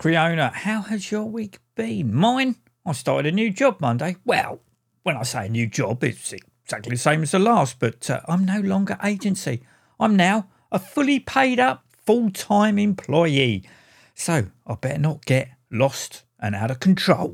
Bitch. Acweorna, how has your week been? Mine? I started a new job Monday. Well, when I say a new job, it's exactly the same as the last, but uh, I'm no longer agency. I'm now a fully paid up, full time employee. So I better not get lost and out of control.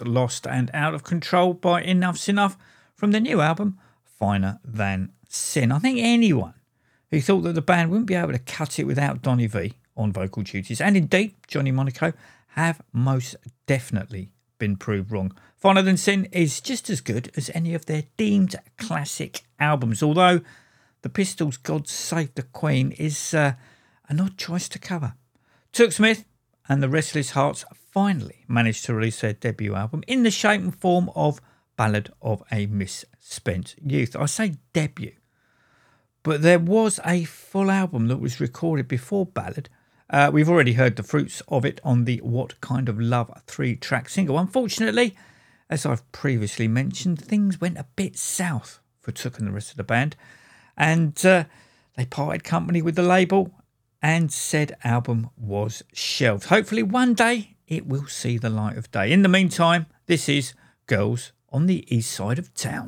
Lost and Out of Control by Enuff Z'Nuff from the new album Finer Than Sin. I think anyone who thought that the band wouldn't be able to cut it without Donnie Vie on vocal duties, and indeed Johnny Monaco, have most definitely been proved wrong. Finer Than Sin is just as good as any of their deemed classic albums, although the Pistols' God Save the Queen is uh, an odd choice to cover. Tuk Smith and the Restless Hearts finally managed to release their debut album in the shape and form of Ballad of a Misspent Youth. I say debut, but there was a full album that was recorded before Ballad. Uh, we've already heard the fruits of it on the What Kind of Love three track single. Unfortunately, as I've previously mentioned, things went a bit south for Tuk and the rest of the band, and uh, they parted company with the label and said album was shelved. Hopefully, one day it will see the light of day. In the meantime, this is Girls on the East Side of Town.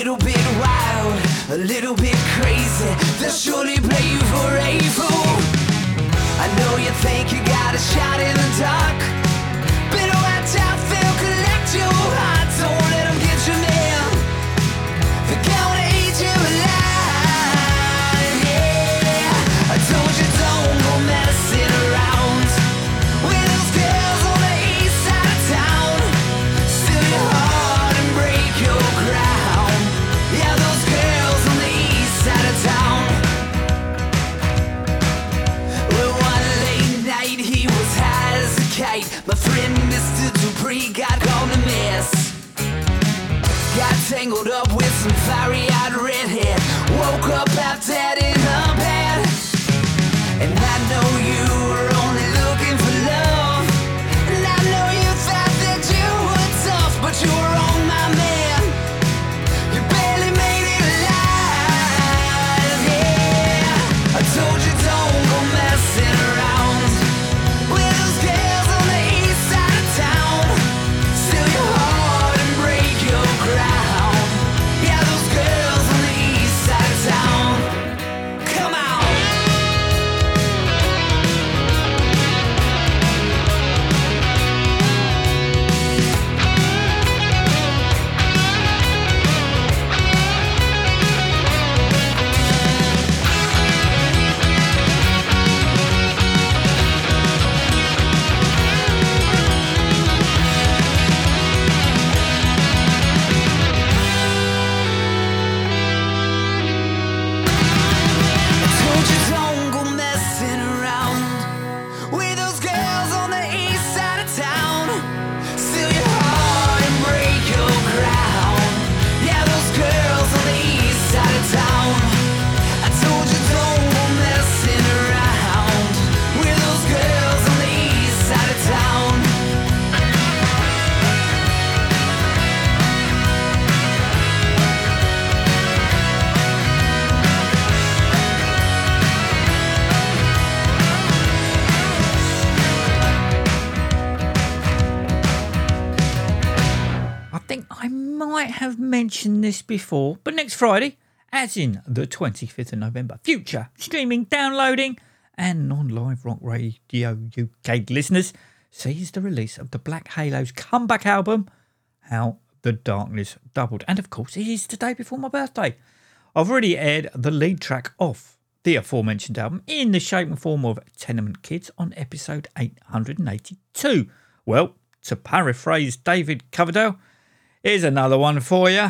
Little bit wild, a little bit crazy. They'll surely play you for a fool. I know you think you got a shot in the dark. Tangled up with mentioned this before, but next Friday, as in the 25th of November, future streaming, downloading, and non live rock radio UK listeners sees the release of the Black Halos comeback album, How the Darkness Doubled. And of course, it is the day before my birthday. I've already aired the lead track off the aforementioned album in the shape and form of Tenement Kids on episode 882. Well, to paraphrase David Coverdale, Here's another one for you.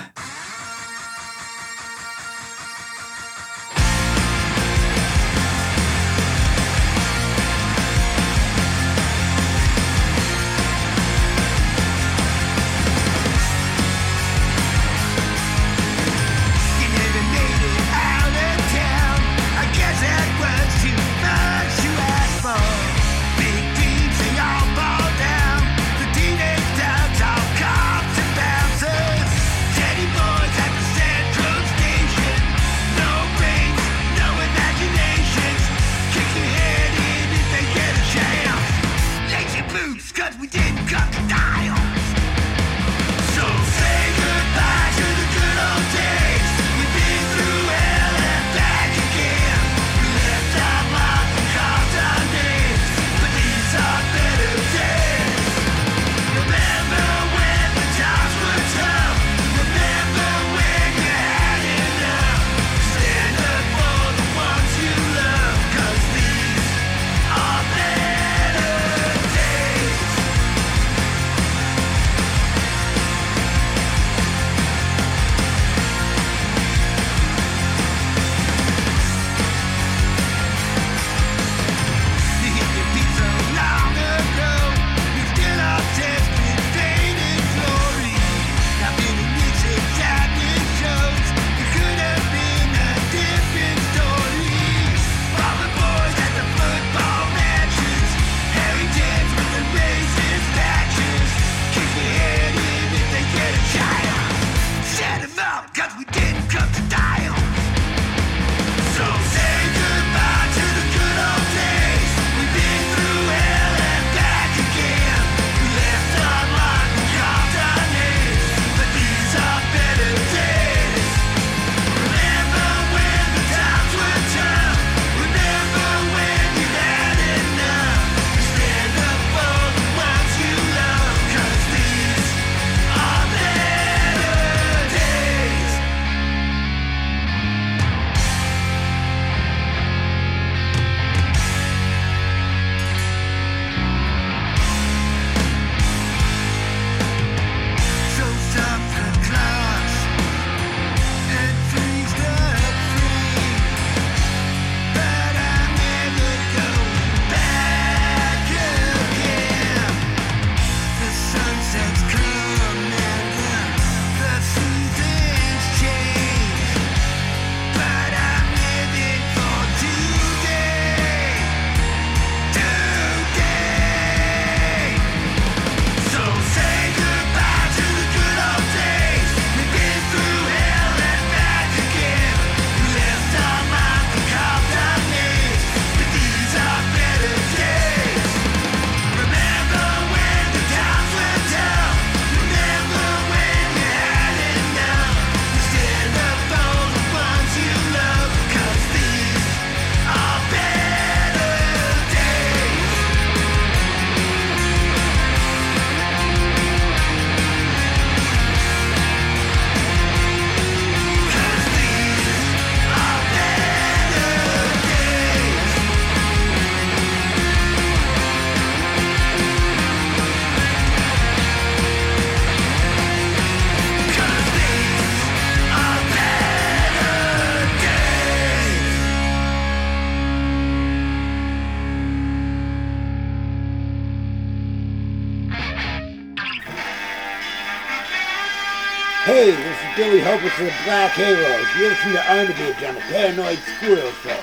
Hopeless of Black Halos. You're listening to Armitage on the Paranoid Squirrel Show.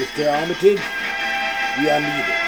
Mr. Armitage, we are needed.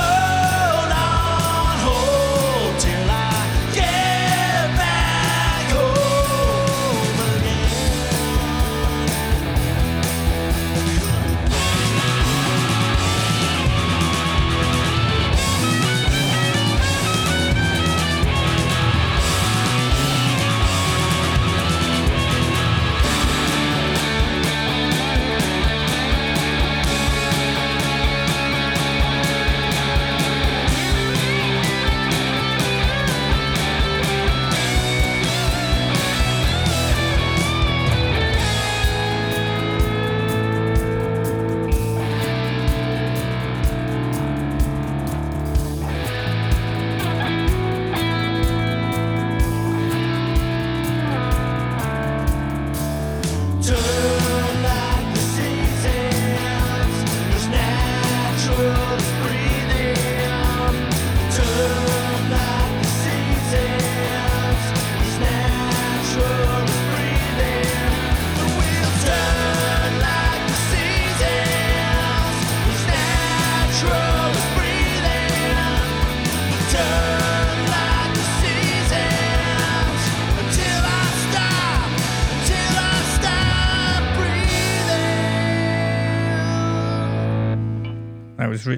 whoa.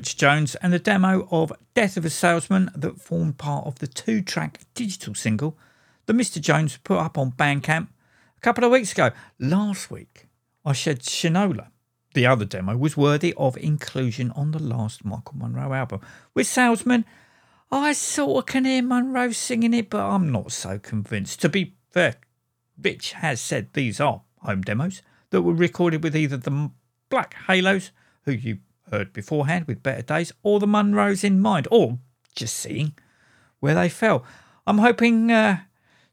Rich Jones, and the demo of Death of a Salesman that formed part of the two track digital single that Mr. Jones put up on Bandcamp a couple of weeks ago. Last week, I said Shinola, the other demo, was worthy of inclusion on the last Michael Monroe album. With Salesman, I sort of can hear Monroe singing it, but I'm not so convinced. To be fair, Rich has said these are home demos that were recorded with either the Black Halos, who you heard beforehand with Better Days, or the Munros in mind, or just seeing where they fell. I'm hoping uh,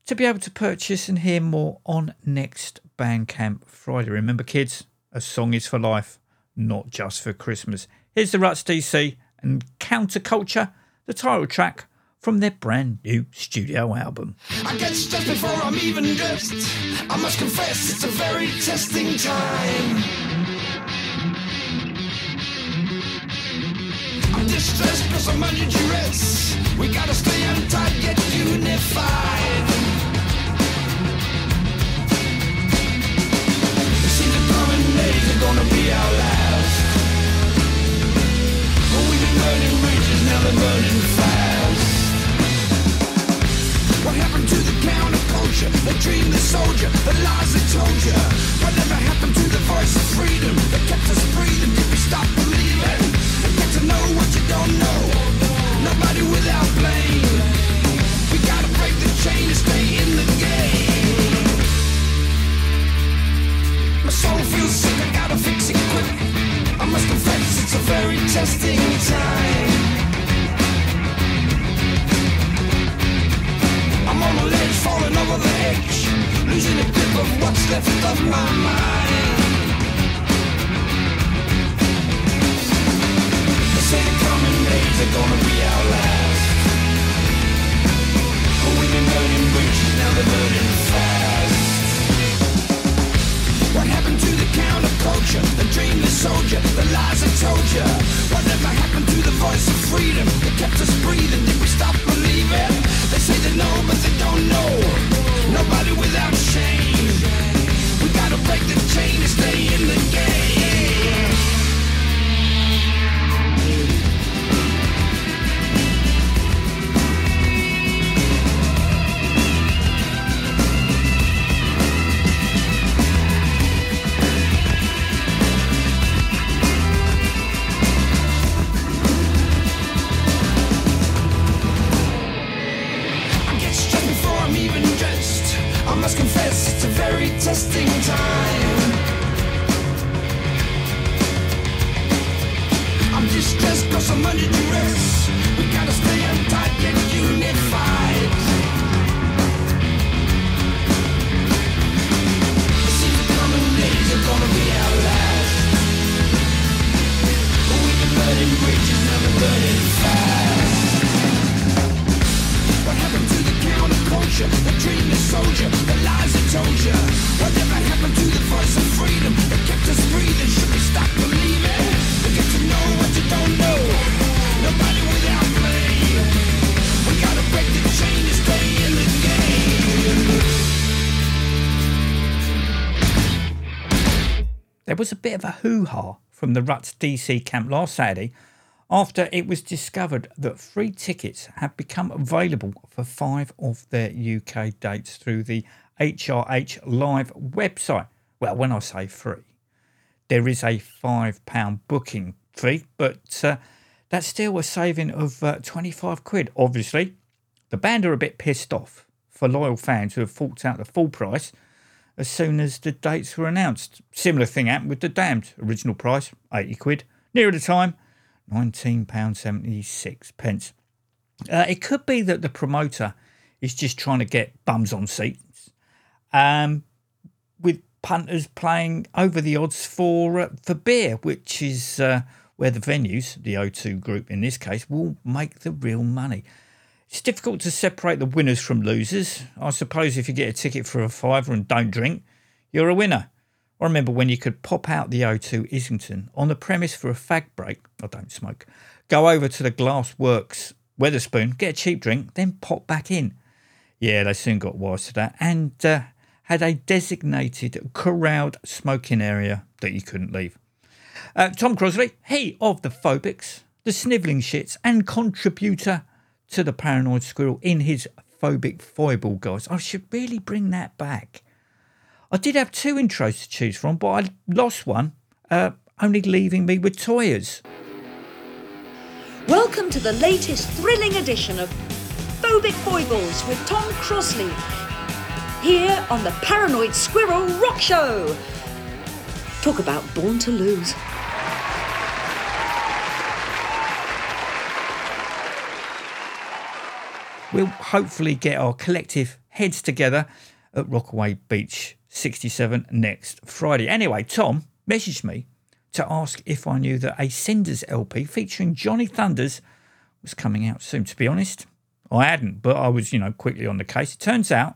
to be able to purchase and hear more on next Bandcamp Friday. Remember, kids, a song is for life, not just for Christmas. Here's the Ruts DC and Counterculture, the title track from their brand new studio album. I get stressed before I'm even dressed. I must confess, it's a very testing time. I'm distressed because I'm under duress. We gotta stay on tight, get unified. You see, the coming days are gonna be our last. But we've been burning bridges, now they're burning fast. What happened to the counterculture? The dream, the soldier, the lies they told you. Whatever happened to the voice of freedom that kept us breathing? Did we stop believing? To know what you don't know. Nobody without blame. We gotta break the chain and stay in the game. My soul feels sick, I gotta fix it quick. I must confess, it's a very testing time. I'm on a ledge, falling over the edge, losing the grip of what's left of my mind. Days are gonna be our last. But we've been burning bridges, now they're burning fast. What happened to the counterculture, the dream, the soldier, the lies I told you? Whatever happened to the voice of freedom that kept us breathing? From the Ruts DC camp last Saturday after it was discovered that free tickets had become available for five of their UK dates through the HRH Live website. Well, when I say free, there is a £5 booking fee, but uh, that's still a saving of uh, 25 quid. Obviously, the band are a bit pissed off for loyal fans who have forked out the full price as soon as the dates were announced. Similar thing happened with the Damned. Original price, 80 quid. Nearer the time, £19.76. pence. Uh, it could be that the promoter is just trying to get bums on seats, um, with punters playing over the odds for uh, for beer, which is uh, where the venues, the O2 group in this case, will make the real money. It's difficult to separate the winners from losers. I suppose if you get a ticket for a fiver and don't drink, you're a winner. I remember when you could pop out the O2 Islington on the premise for a fag break. I don't smoke. Go over to the Glass Works Wetherspoon, get a cheap drink, then pop back in. Yeah, they soon got wise to that and uh, had a designated corralled smoking area that you couldn't leave. Uh, Tom Crosley, he of the Phobics, the Snivelling Shits, and contributor to the Paranoid Squirrel in his Phobic Foible, guys. I should really bring that back. I did have two intros to choose from, but I lost one, uh, only leaving me with Toyers. Welcome to the latest thrilling edition of Phobic Foibles with Tom Crosley. Here on the Paranoid Squirrel Rock Show. Talk about Born to Lose. We'll hopefully get our collective heads together at Rockaway Beach 67 next Friday. Anyway, Tom messaged me to ask if I knew that a Senders LP featuring Johnny Thunders was coming out soon. To be honest, I hadn't, but I was, you know, quickly on the case. It turns out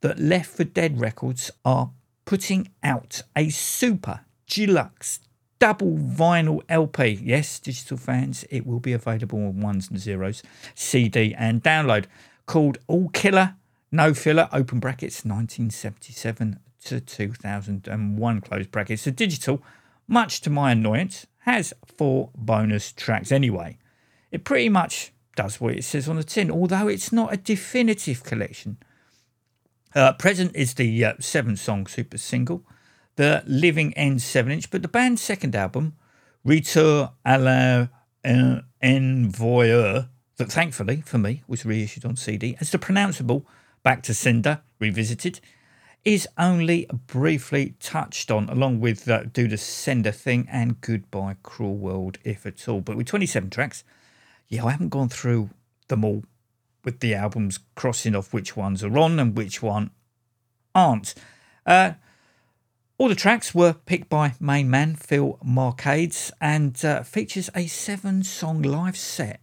that Left for Dead Records are putting out a super deluxe double vinyl LP. Yes, digital fans, it will be available on ones and zeros, CD and download, called All Killer, No Filler, open brackets, 1977 to 2001, close brackets. The digital, much to my annoyance, has four bonus tracks anyway. It pretty much does what it says on the tin, although it's not a definitive collection. Uh, present is the uh, seven song super single, the Living End 7 inch, but the band's second album, Retour à la Envoyeur, that thankfully for me was reissued on CD as the pronounceable Back to Sender Revisited, is only briefly touched on, along with uh, Do the Sender Thing and Goodbye Cruel World, if at all. But with 27 tracks, yeah, I haven't gone through them all with the albums crossing off which ones are on and which one aren't. Uh, all the tracks were picked by main man Phil Marcades and uh, features a seven song live set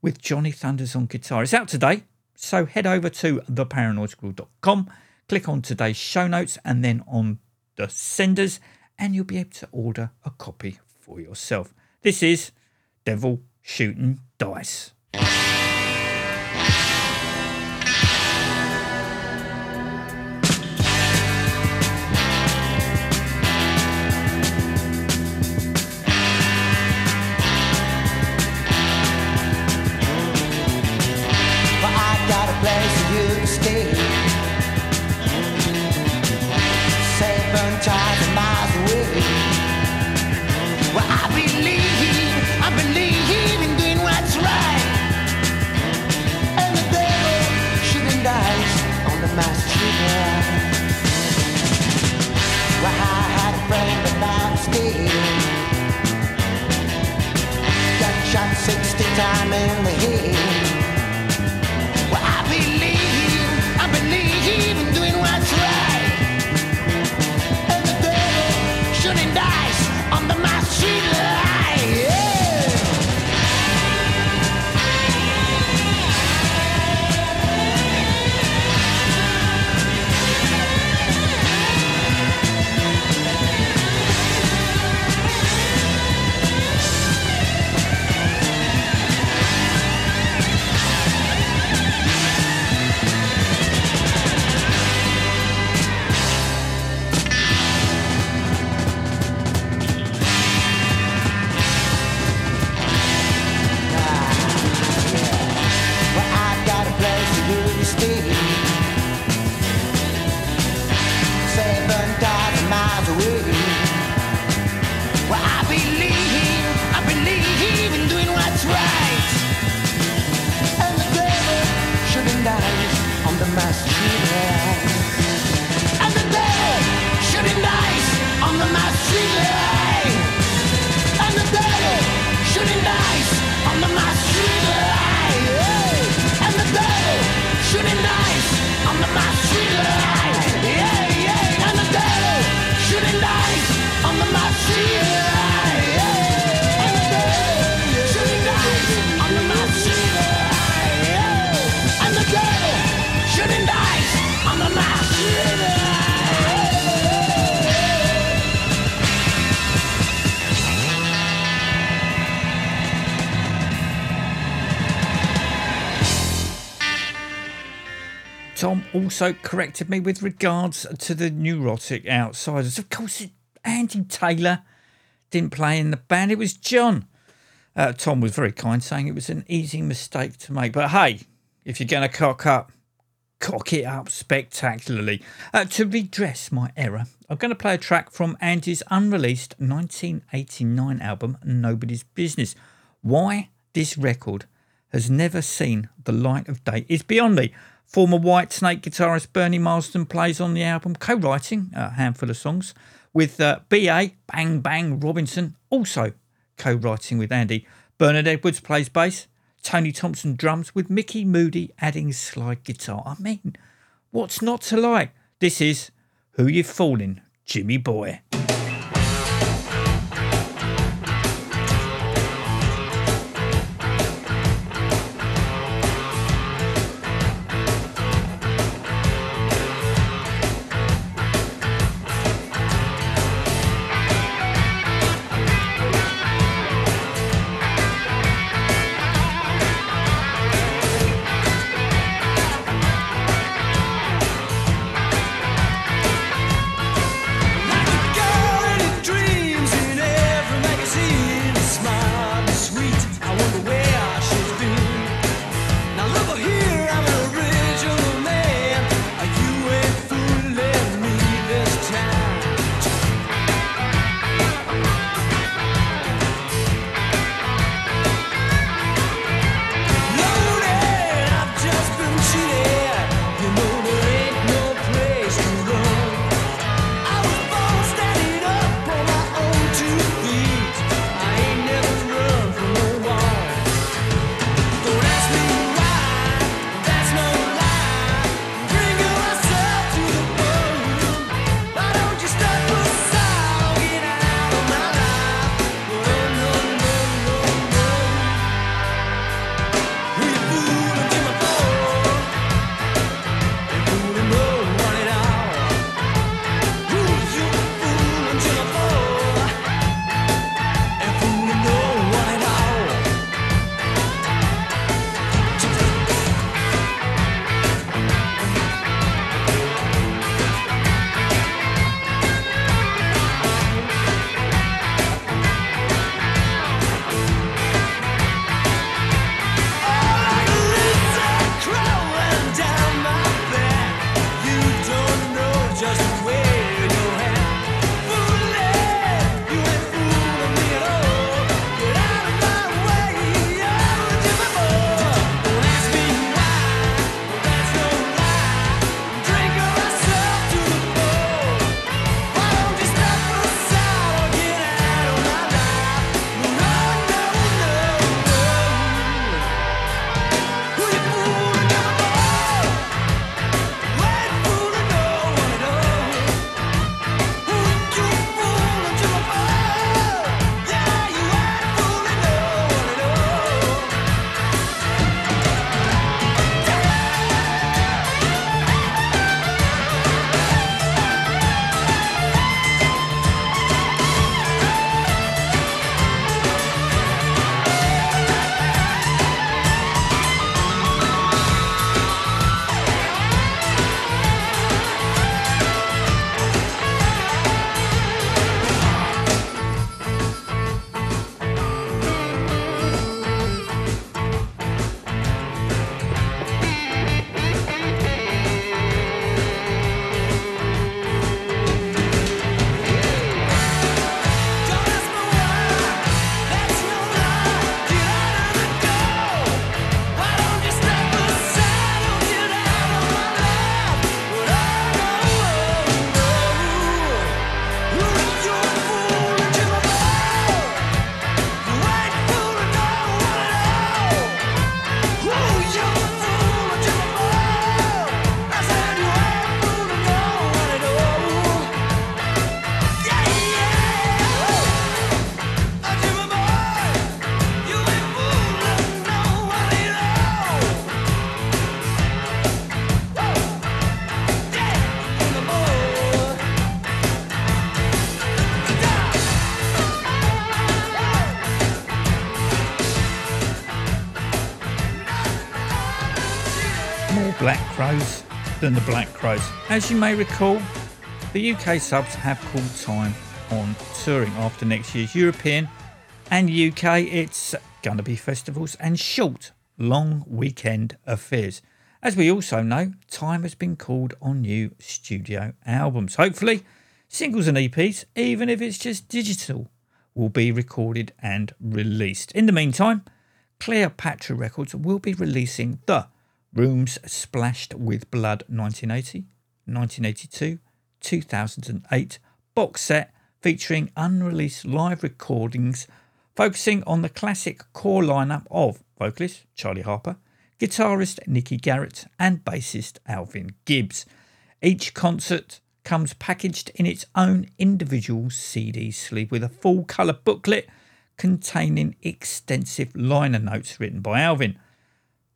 with Johnny Thunders on guitar. It's out today, so head over to theparanoidsquirrel.com, click on today's show notes and then on the senders, and you'll be able to order a copy for yourself. This is Devil Shooting Dice. Tom also corrected me with regards to the neurotic outsiders. Of course, Andy Taylor didn't play in the band, it was John. Uh, Tom was very kind, saying it was an easy mistake to make. But hey, if you're going to cock up, cock it up spectacularly. Uh, to redress my error, I'm going to play a track from Andy's unreleased 1989 album, Nobody's Business. Why this record has never seen the light of day is beyond me. Former Whitesnake guitarist Bernie Marsden plays on the album, co writing a handful of songs with uh, BA Bang Bang Robertson, also co writing with Andy. Bernard Edwards plays bass, Tony Thompson drums, with Mickey Moody adding slide guitar. I mean, what's not to like? This is Who You Fooling, Jimmy Boy. than the Black Crowes. As you may recall, the UK subs have called time on touring after next year's European and UK. It's going to be festivals and short, long weekend affairs. As we also know, time has been called on new studio albums. Hopefully, singles and EPs, even if it's just digital, will be recorded and released. In the meantime, Cleopatra Records will be releasing the Rooms Splashed with Blood 1980, 1982, 2008 box set featuring unreleased live recordings focusing on the classic core lineup of vocalist Charlie Harper, guitarist Nicky Garrett, and bassist Alvin Gibbs. Each concert comes packaged in its own individual CD sleeve with a full colour booklet containing extensive liner notes written by Alvin.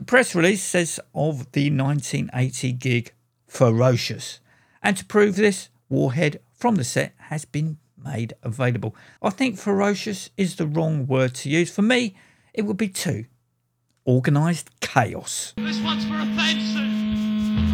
The press release says of the 1980 gig, ferocious. And to prove this, Warhead from the set has been made available. I think ferocious is the wrong word to use. For me, it would be two organised chaos. This one's for offences.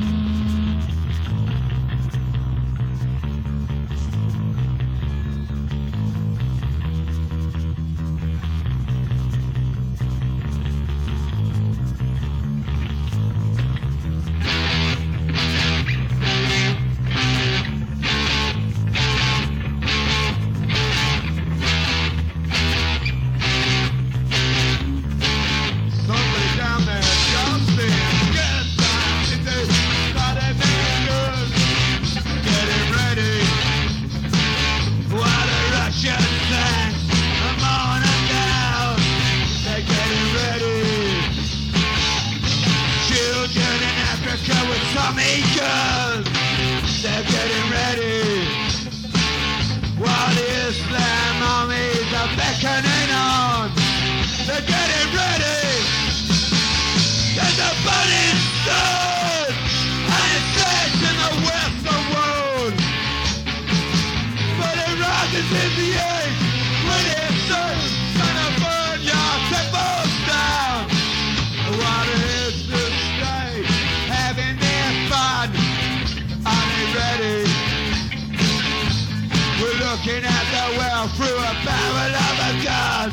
Looking at the world through a barrel of a gun.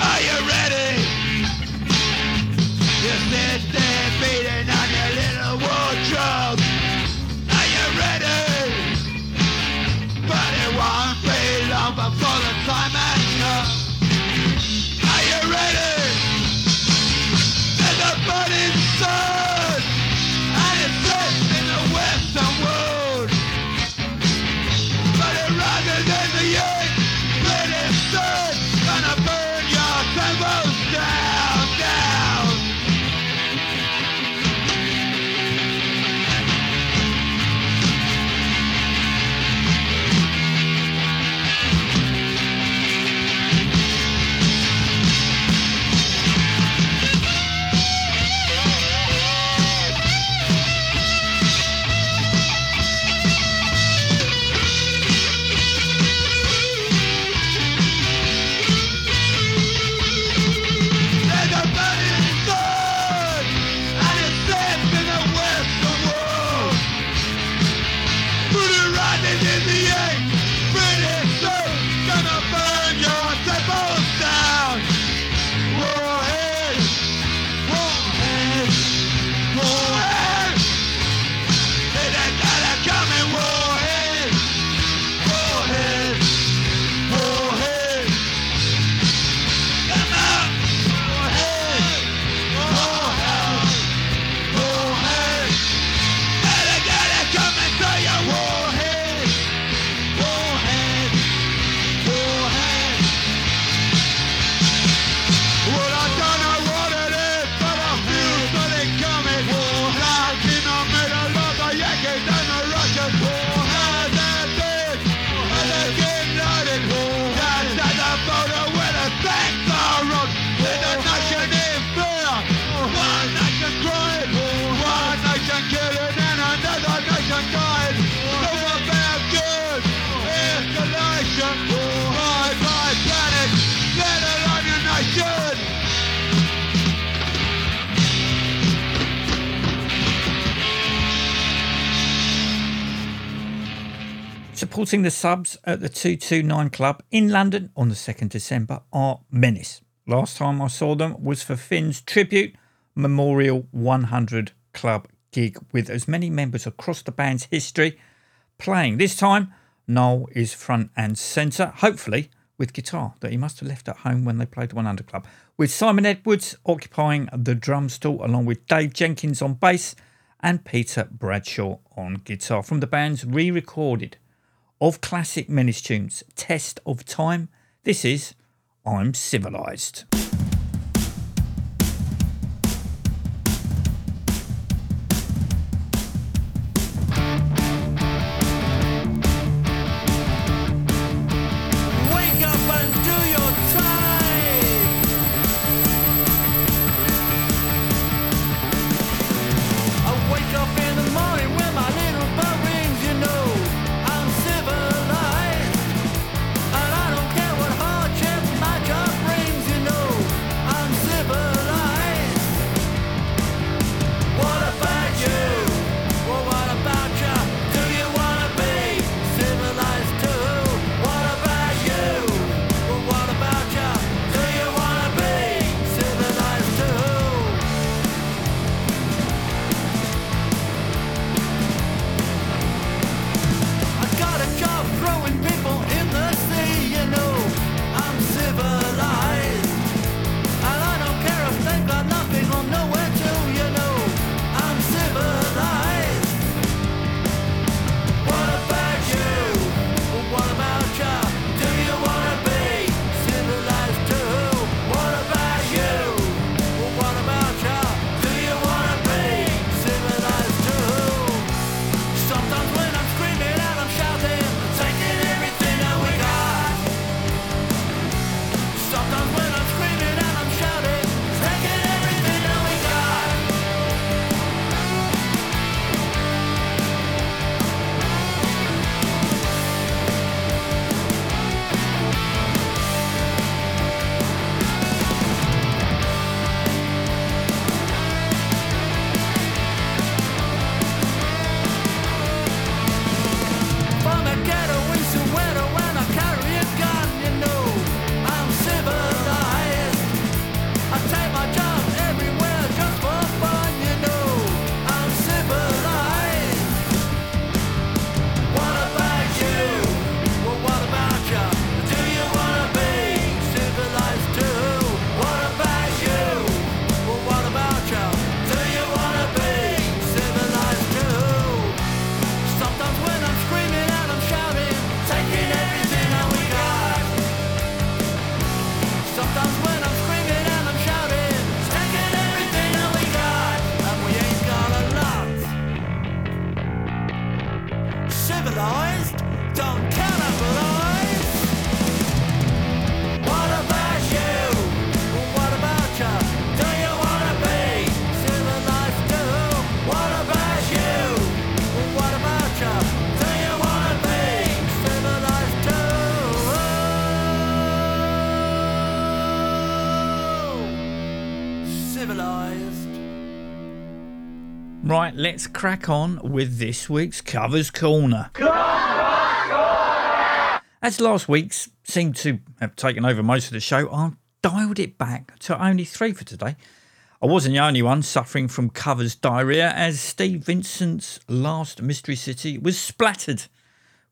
Are you ready? You sit there Supporting the subs at the 229 Club in London on the 2nd December are Menace. Last time I saw them was for Finn's tribute Memorial 100 Club gig with as many members across the band's history playing. This time, Noel is front and centre, hopefully with guitar that he must have left at home when they played the 100 Club, with Simon Edwards occupying the drum stool along with Dave Jenkins on bass and Peter Bradshaw on guitar from the band's re recorded of classic Menace tunes, Test of Time. This is I'm Civilized. Right, let's crack on with this week's Covers Corner. As last week's seemed to have taken over most of the show, I've dialed it back to only three for today. I wasn't the only one suffering from covers diarrhea, as Steve Vincent's last Mystery City was splattered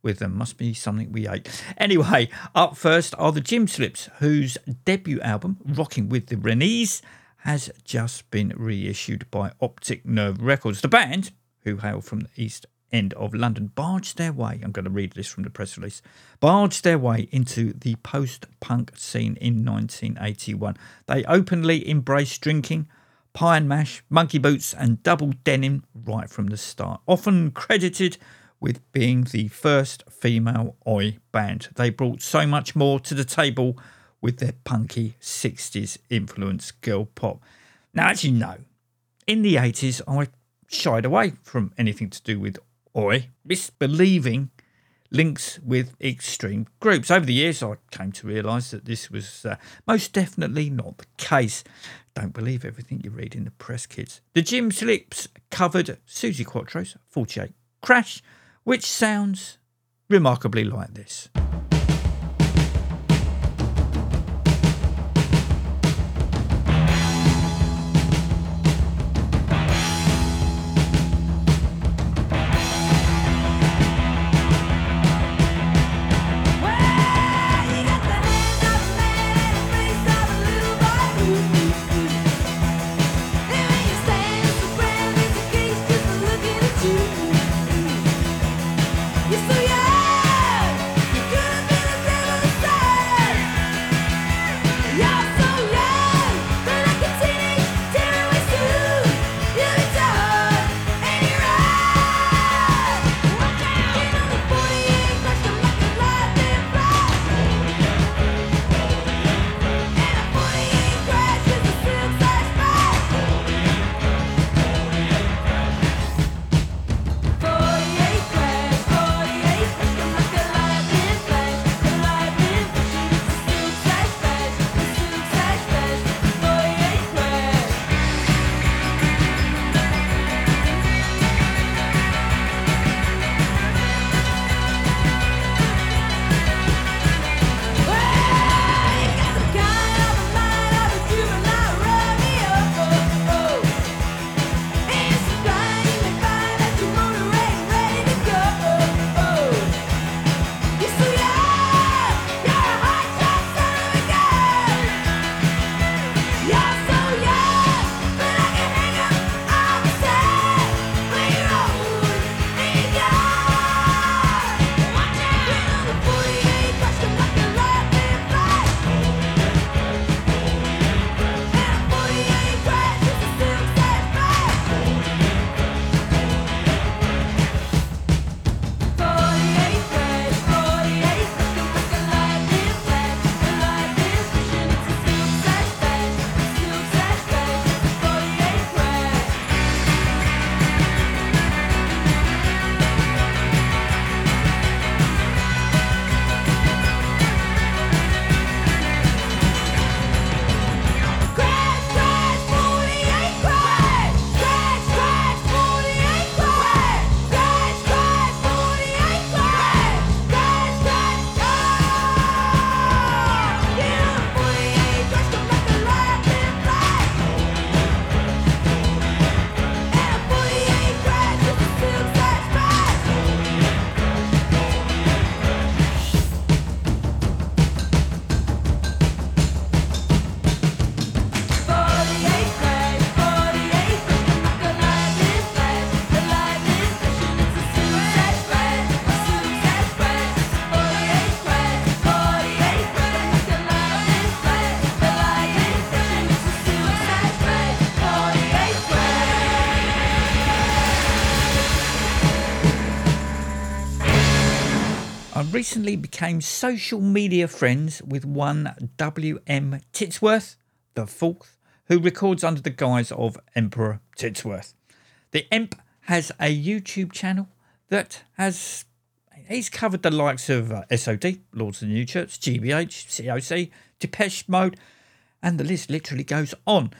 with them. Must be something we ate. Anyway, up first are the Gymslips, whose debut album, Rocking with the Renees, has just been reissued by Optic Nerve Records. The band, who hail from the East End of London, barged their way, I'm going to read this from the press release, barged their way into the post punk scene in 1981. They openly embraced drinking, pie and mash, monkey boots, and double denim right from the start. Often credited with being the first female Oi band. They brought so much more to the table with their punky 60s influence girl pop. Now, as you know, in the 80s, I shied away from anything to do with Oi, misbelieving links with extreme groups. Over the years, I came to realise that this was uh, most definitely not the case. Don't believe everything you read in the press, kids. The Gymslips covered Suzi Quatro's 48 Crash, which sounds remarkably like this. Recently became social media friends with one W.M. Titsworth, the fourth, who records under the guise of Emperor Titsworth. The Emp has a YouTube channel that has he's covered the likes of uh, SOD, Lords of the New Church, GBH, COC, Depeche Mode, and the list literally goes on.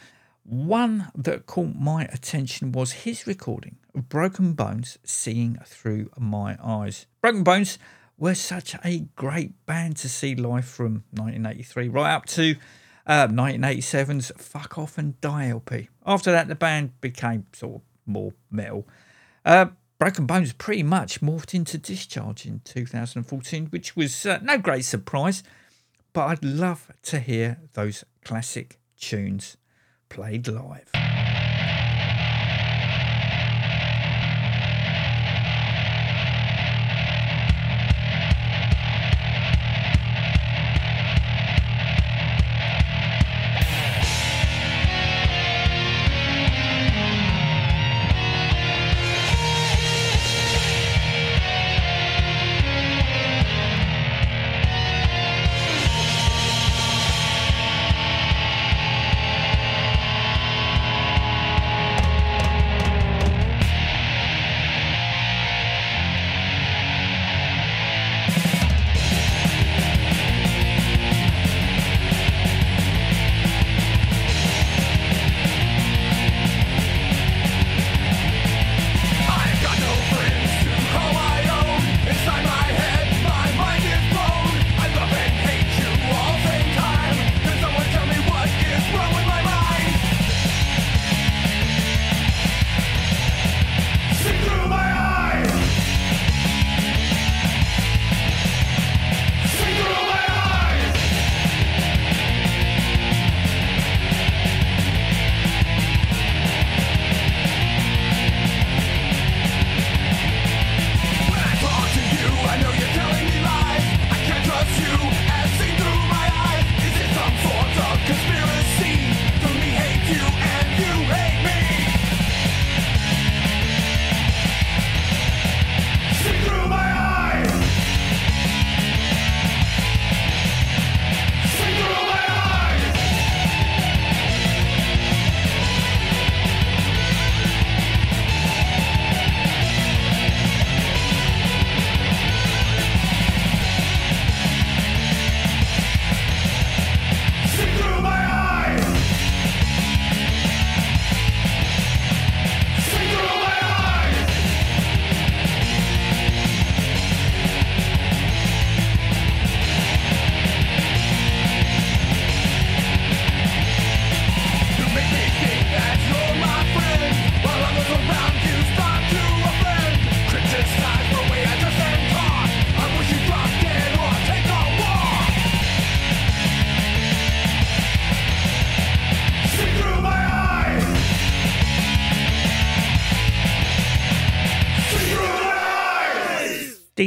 One that caught my attention was his recording of Broken Bones Seeing Through My Eyes. Broken Bones were such a great band to see live from 1983 right up to uh, 1987's Fuck Off and Die LP. After that, the band became sort of more metal. Uh, Broken Bones pretty much morphed into Discharge in 2014, which was uh, no great surprise, but I'd love to hear those classic tunes played live.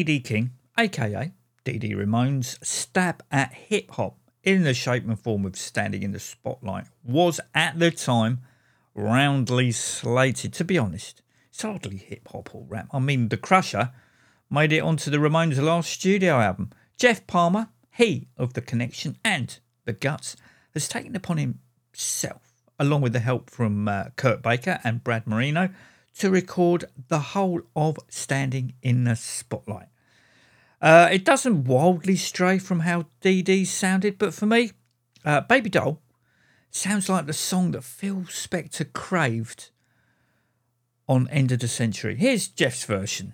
Dee Dee King, aka Dee Dee Ramone's stab at hip hop in the shape and form of standing in the spotlight was at the time roundly slated. To be honest, it's hardly hip hop or rap. I mean, The Crusher made it onto the Ramones' last studio album. Geoff Palmer, he of The Connection and The Guts, has taken upon himself, along with the help from uh, Kurt Baker and Brad Marino, to record the whole of Standing in the Spotlight. Uh, it doesn't wildly stray from how Dee Dee sounded, but for me, uh, Baby Doll sounds like the song that Phil Spector craved on End of the Century. Here's Geoff's version.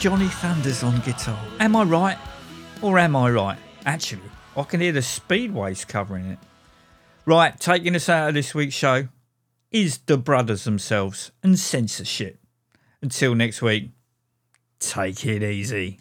Johnny Thunders on guitar. Am I right? Or am I right? Actually, I can hear the Speedways covering it. Right, taking us out of this week's show is the brothers themselves and Censorshit. Until next week, take it easy.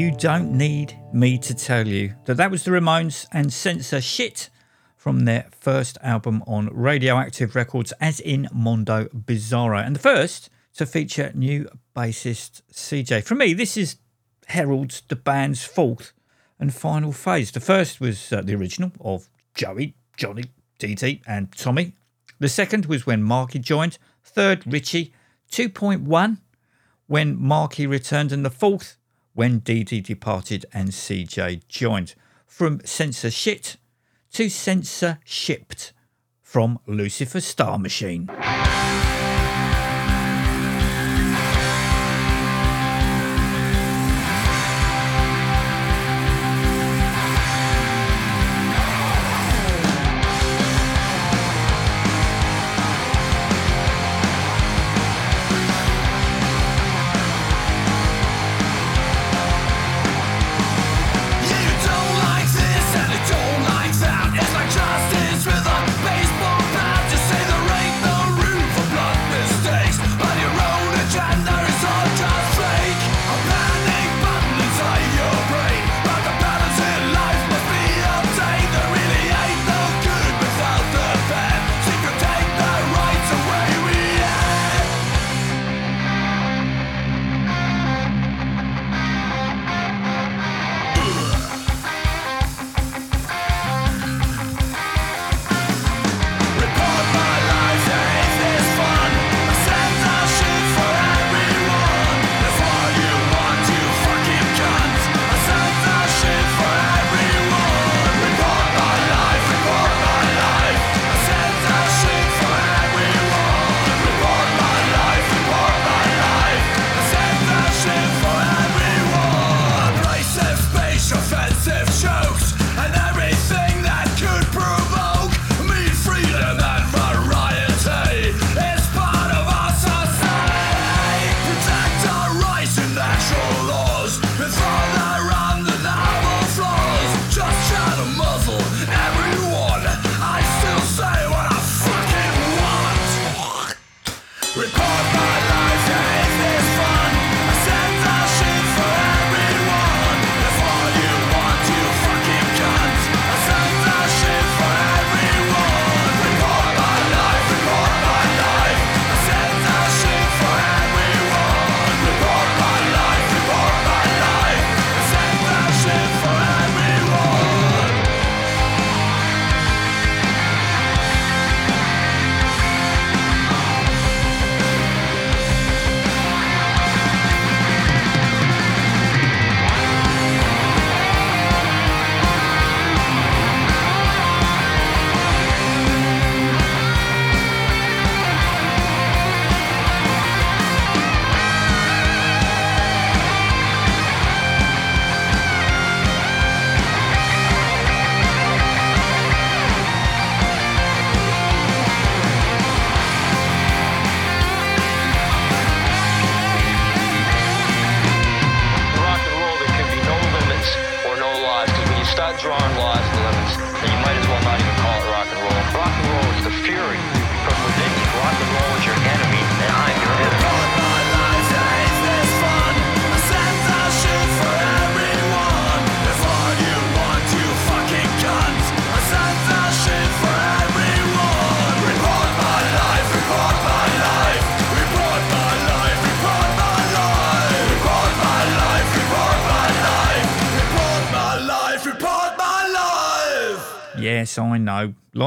You don't need me to tell you that that was the Ramones and Censorshit from their first album on Radioactive Records, as in Mondo Bizarro. And the first to feature new bassist CJ. For me, this is heralds the band's fourth and final phase. The first was uh, the original of Joey, Johnny, Dee Dee, and Tommy. The second was when Marky joined. Third, Richie. 2.1 when Marky returned, and the fourth when Dee departed and CJ joined. From Censorshit to Censor Shipped from Lucifer Star Machine.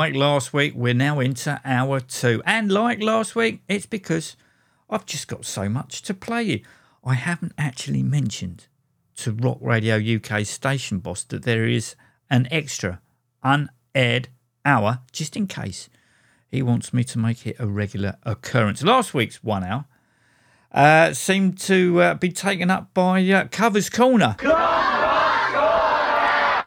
Like last week, we're now into hour two. And like last week, it's because I've just got so much to play you. I haven't actually mentioned to Rock Radio UK station boss that there is an extra unaired hour just in case he wants me to make it a regular occurrence. Last week's one hour uh, seemed to uh, be taken up by uh, Covers Corner.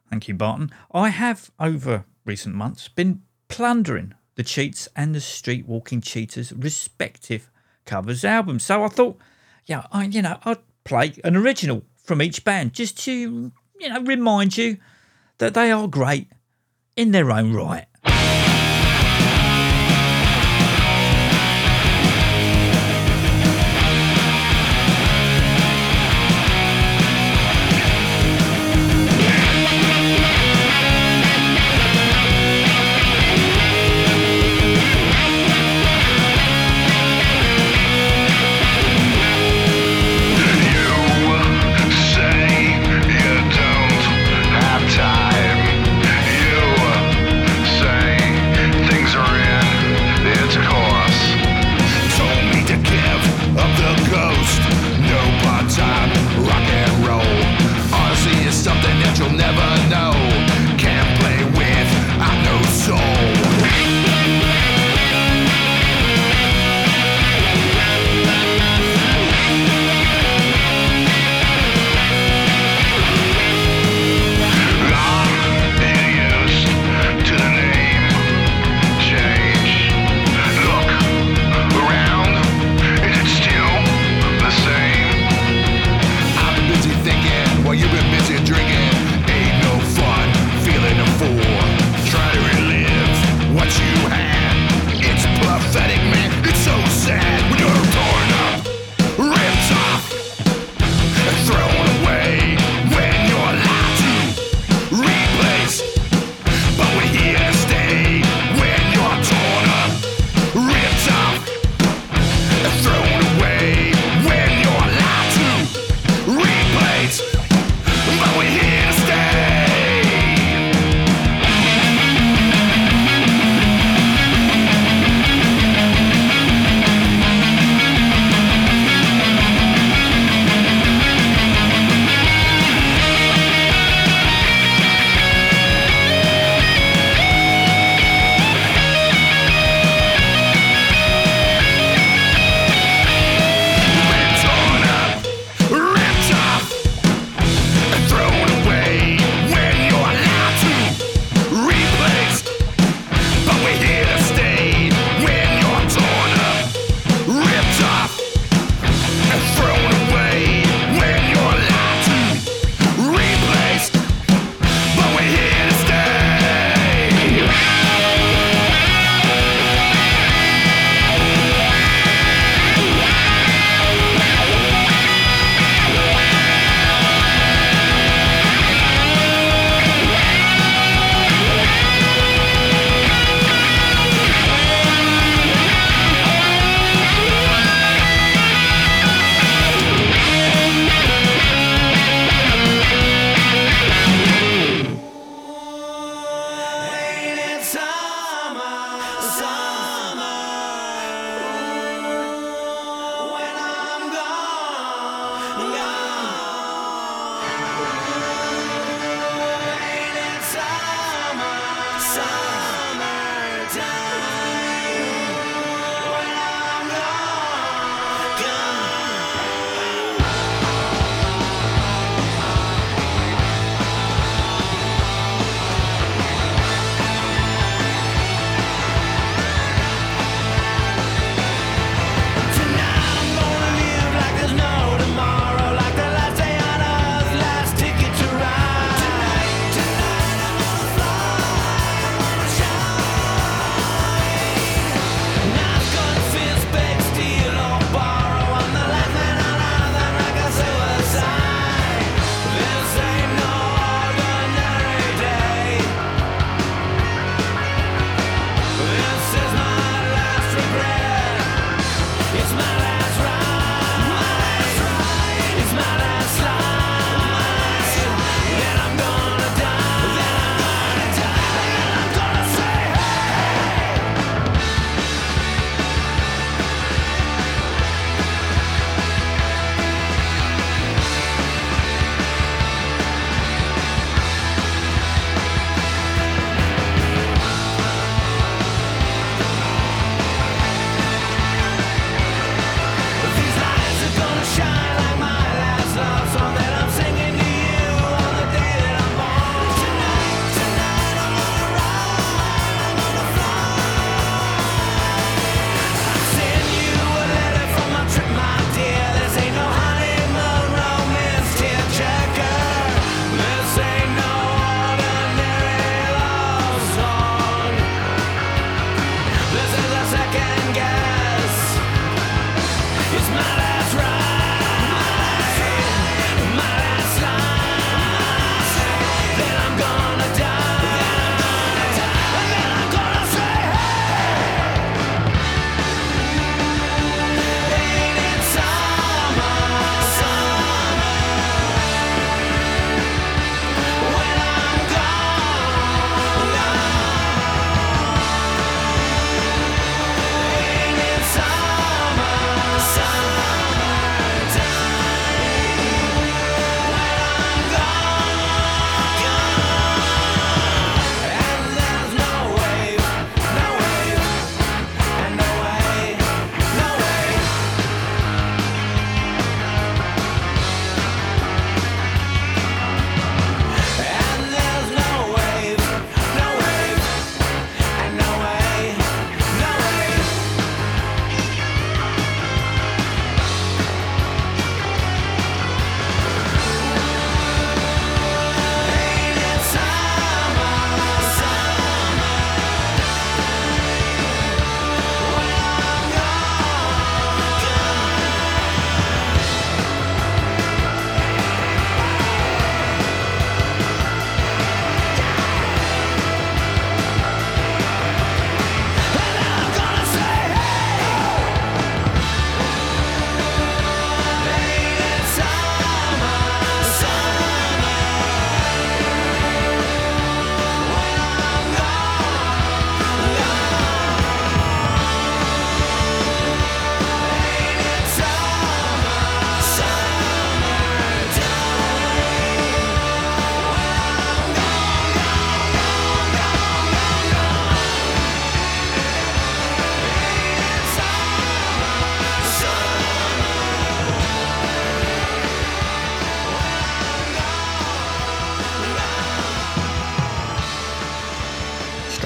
Thank you, Barton. I have, over recent months, been plundering the Cheats and the Streetwalkin' Cheetahs' respective covers albums. So I thought, yeah, I, you know, I'd play an original from each band just to, you know, remind you that they are great in their own right.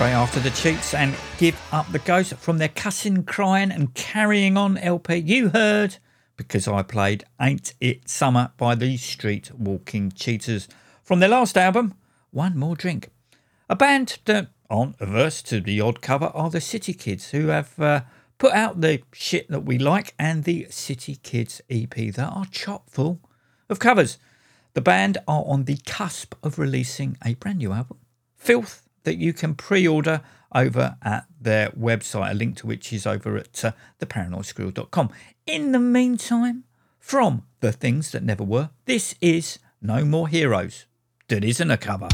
Straight after the cheats and give up the ghost from their cussing, crying, and carrying on LP. You heard because I played Ain't It Summer by the Streetwalkin' Cheetahs from their last album, One More Drink. A band that aren't averse to the odd cover are the City Kids, who have uh, put out the shit that we like and the City Kids EP that are chock full of covers. The band are on the cusp of releasing a brand new album, Filth, that you can pre order over at their website, a link to which is over at uh. In the meantime, from The Things That Never Were, this is No More Heroes, that isn't a cover.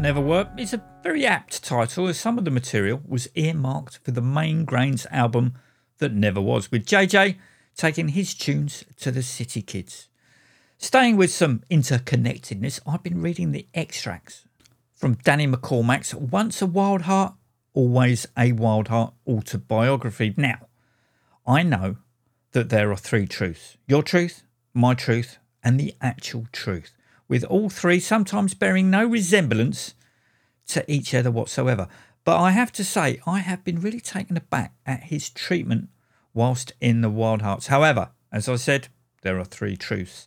Never Were is a very apt title as some of the material was earmarked for the main Grains album that never was, with JJ taking his tunes to the City Kids. Staying with some interconnectedness, I've been reading the extracts from Danny McCormack's Once a Wild Heart, Always a Wild Heart autobiography. Now, I know that there are three truths your truth, my truth, and the actual truth, with all three sometimes bearing no resemblance to each other whatsoever. But I have to say, I have been really taken aback at his treatment whilst in the Wild Hearts. However, as I said, there are three truths.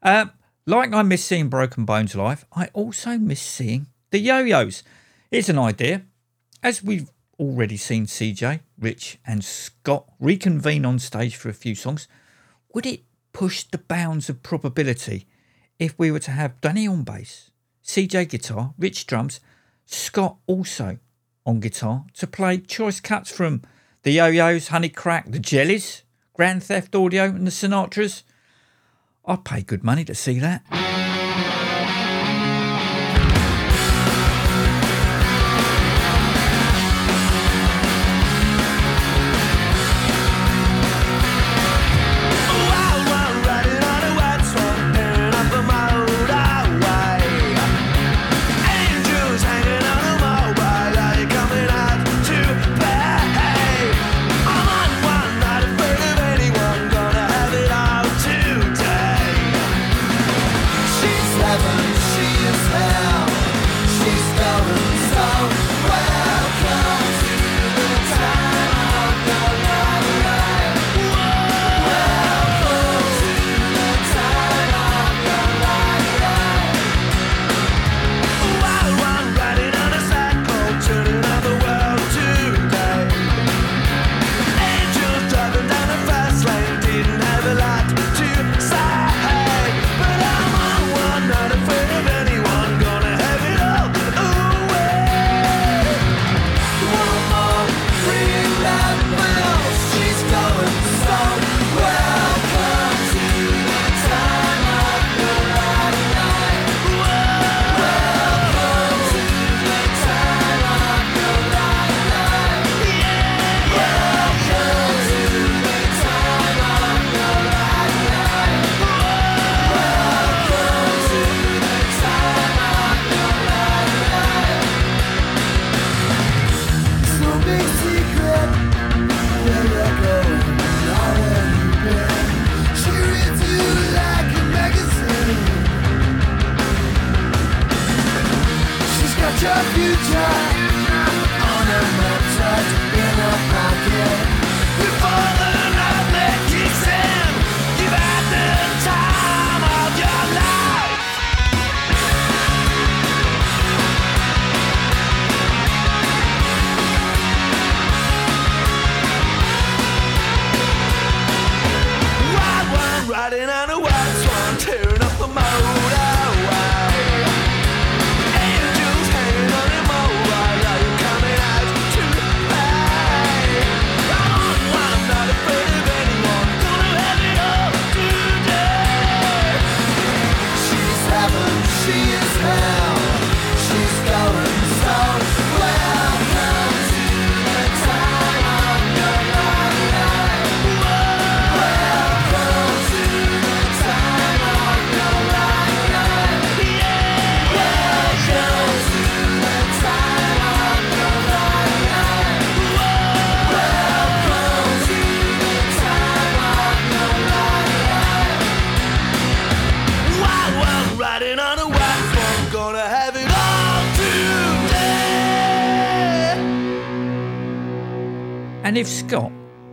Uh, like I miss seeing Broken Bones live, I also miss seeing the yo yo's. Here's an idea. As we've already seen CJ, Rich, and Scott reconvene on stage for a few songs, would it push the bounds of probability if we were to have Danny on bass, CJ guitar, Rich drums, Scott also on guitar to play choice cuts from the Yo Yo's, Honeycrack, the Jellies, Grand Theft Audio, and the Sinatras. I'd pay good money to see that.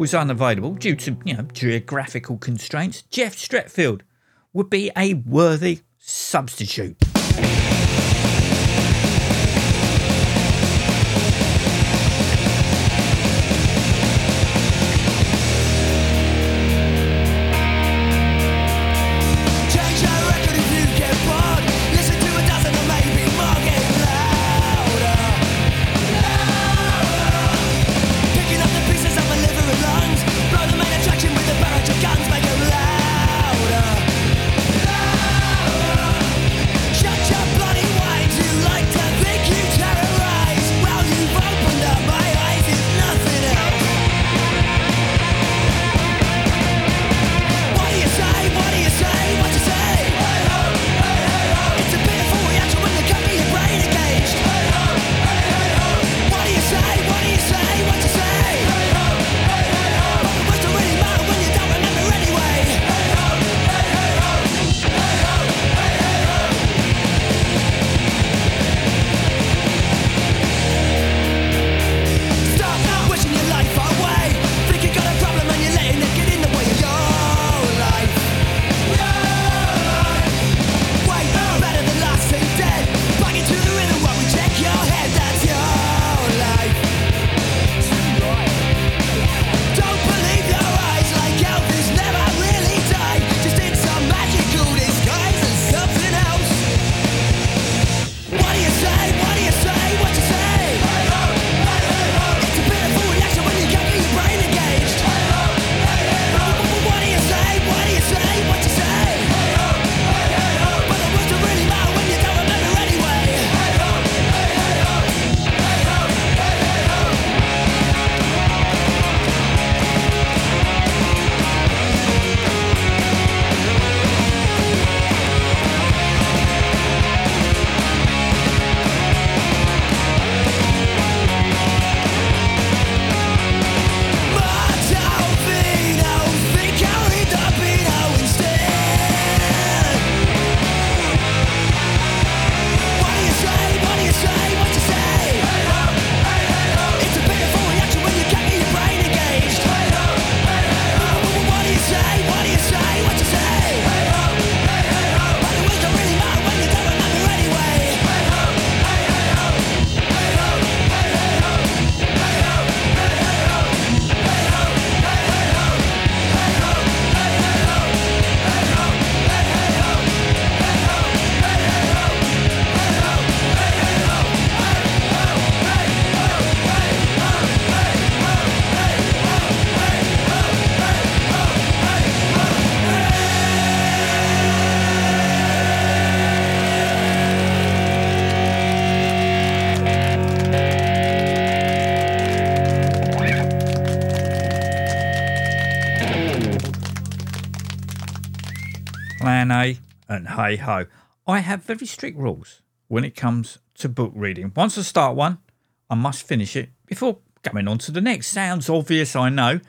was unavailable due to you know, geographical constraints, Jeff Stretfield would be a worthy substitute. Hey ho, I have very strict rules when it comes to book reading. Once I start one, I must finish it before going on to the next. Sounds obvious, I know,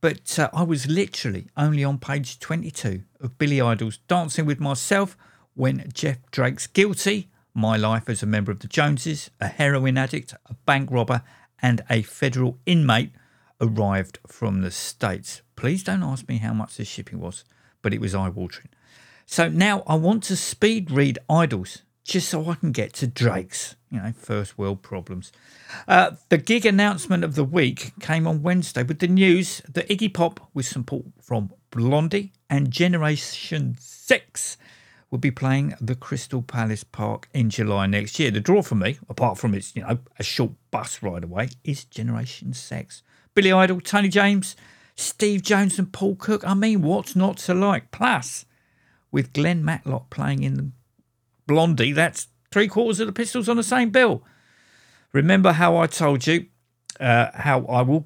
but uh, I was literally only on page 22 of Billy Idol's Dancing with Myself when Jeff Drake's Guilty, My Life as a Member of the Joneses, a heroin addict, a bank robber, and a federal inmate arrived from the States. Please don't ask me how much the shipping was, but it was eye watering. So now I want to speed read Idols just so I can get to Drake's, you know, first world problems. Uh, the gig announcement of the week came on Wednesday with the news that Iggy Pop, with support from Blondie and Generation Sex, will be playing the Crystal Palace Park in July next year. The draw for me, apart from it's, you know, a short bus ride away, is Generation Sex. Billy Idol, Tony James, Steve Jones and Paul Cook. I mean, what's not to like? Plus, with Glenn Matlock playing in Blondie, that's three quarters of the Pistols on the same bill. Remember how I told you uh, how I will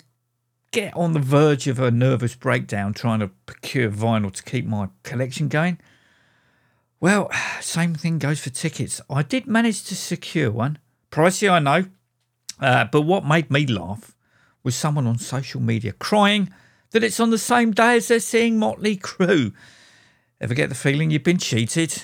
get on the verge of a nervous breakdown trying to procure vinyl to keep my collection going? Well, same thing goes for tickets. I did manage to secure one. Pricey, I know. Uh, but what made me laugh was someone on social media crying that it's on the same day as they're seeing Motley Crue. Ever get the feeling you've been cheated?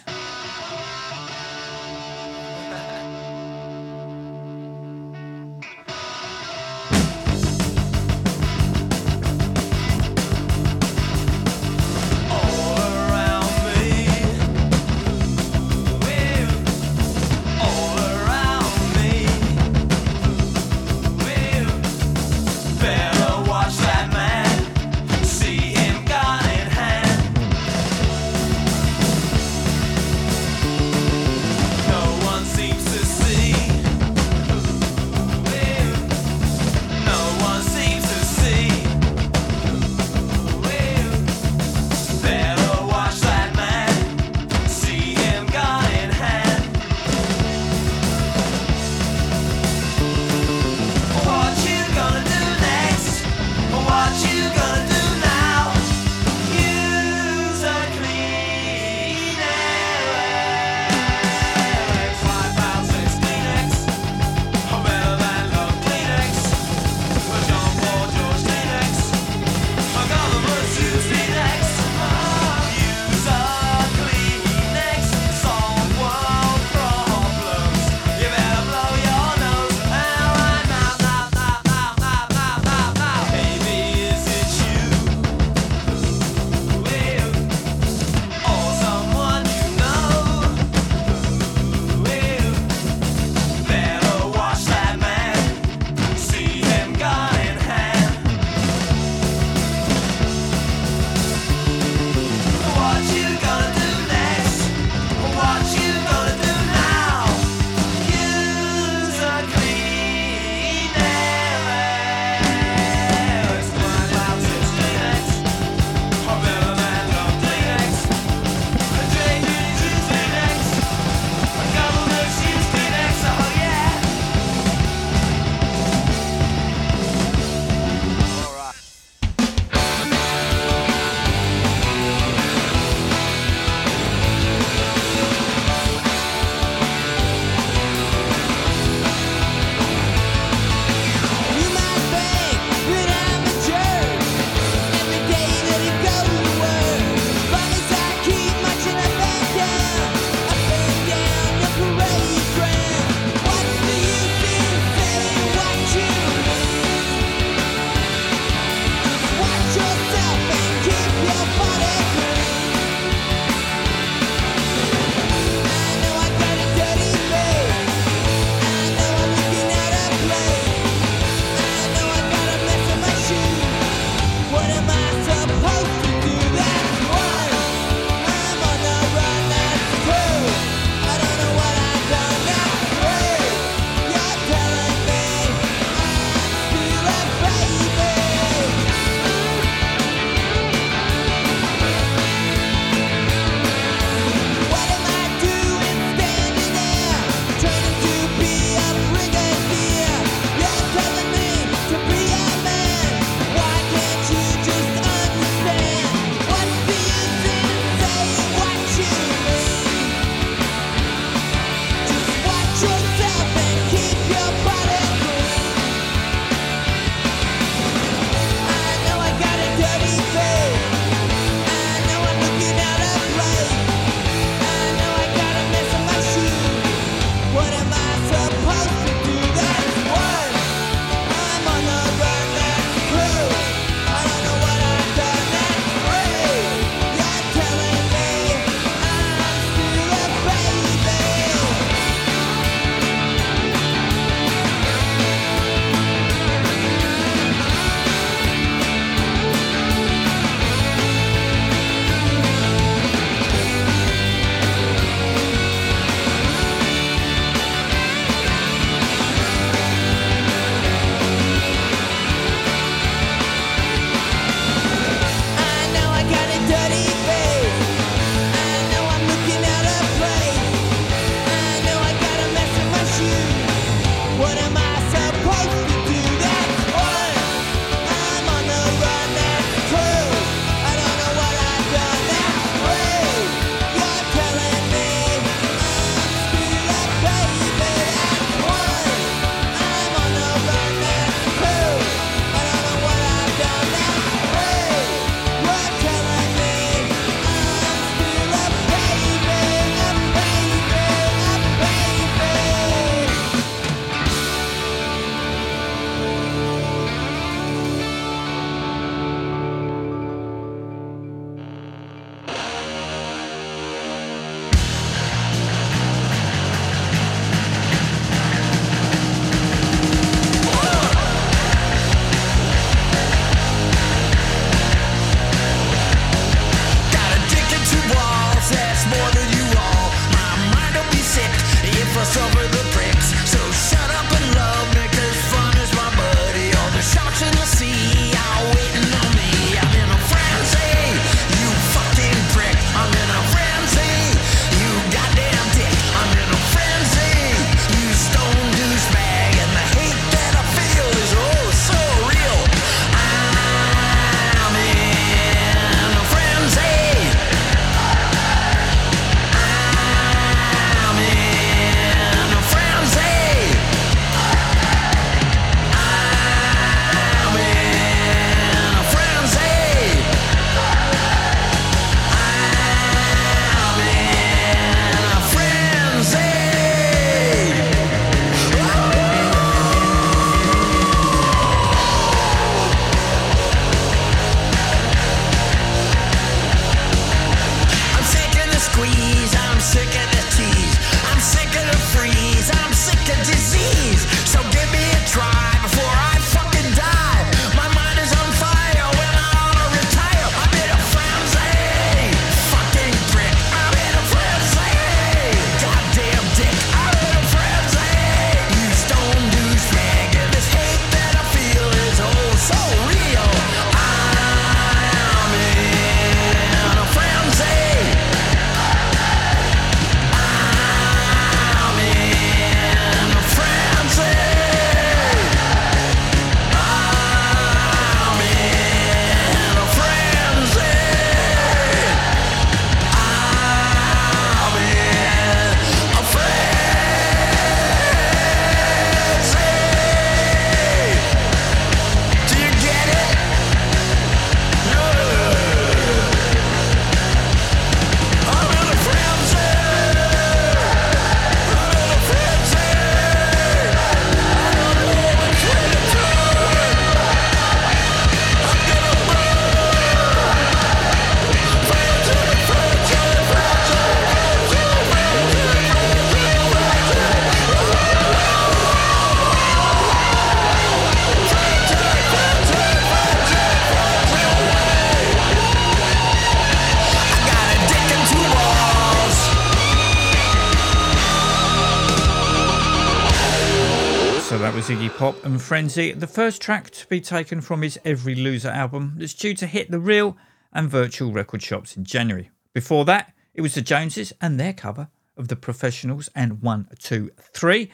Pop and Frenzy, the first track to be taken from his Every Loser album that's due to hit the real and virtual record shops in January. Before that, it was the Joneses and their cover of The Professionals and 123.